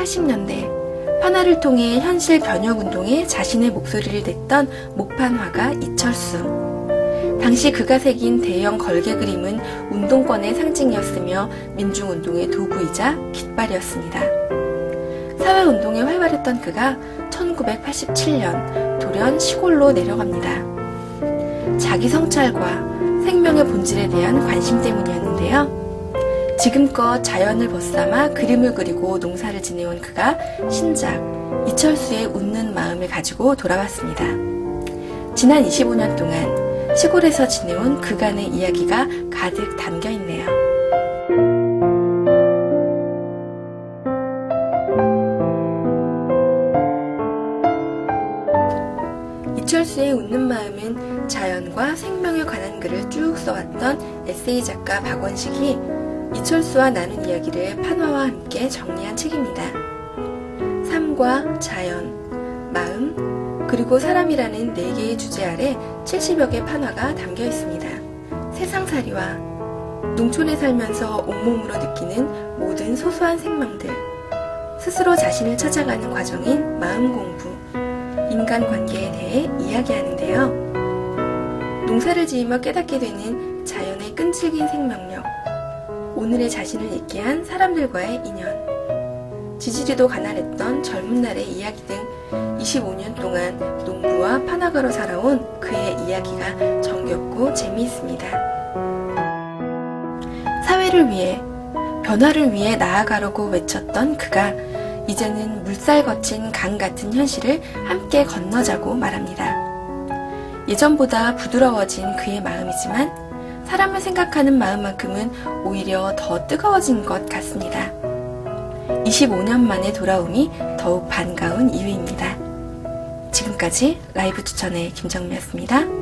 1980년대 판화를 통해 현실 변혁 운동에 자신의 목소리를 냈던 목판화가 이철수. 당시 그가 새긴 대형 걸개 그림은 운동권의 상징이었으며 민중운동의 도구이자 깃발이었습니다. 사회운동에 활발했던 그가 1987년 돌연 시골로 내려갑니다. 자기 성찰과 생명의 본질에 대한 관심 때문이었는데요. 지금껏 자연을 벗삼아 그림을 그리고 농사를 지내온 그가 신작 이철수의 웃는 마음을 가지고 돌아왔습니다. 지난 25년 동안 시골에서 지내온 그간의 이야기가 가득 담겨 있네요. 이철수의 웃는 마음은 자연과 생명에 관한 글을 쭉 써왔던 에세이 작가 박원식이 이철수와 나눈 이야기를 판화와 함께 정리한 책입니다. 삶과 자연, 마음, 그리고 사람이라는 네 개의 주제 아래 70여 개 판화가 담겨 있습니다. 세상살이와 농촌에 살면서 온몸으로 느끼는 모든 소소한 생명들, 스스로 자신을 찾아가는 과정인 마음 공부, 인간관계에 대해 이야기하는데요. 농사를 지으며 깨닫게 되는 자연의 끈질긴 생명력, 오늘의 자신을 잊게 한 사람들과의 인연, 지지리도 가난했던 젊은 날의 이야기 등 25년 동안 농부와 파나가로 살아온 그의 이야기가 정겹고 재미있습니다. 사회를 위해, 변화를 위해 나아가려고 외쳤던 그가 이제는 물살 거친 강 같은 현실을 함께 건너자고 말합니다. 예전보다 부드러워진 그의 마음이지만 사람을 생각하는 마음만큼은 오히려 더 뜨거워진 것 같습니다. 25년 만에 돌아옴이 더욱 반가운 이유입니다. 지금까지 라이브 추천의 김정미였습니다.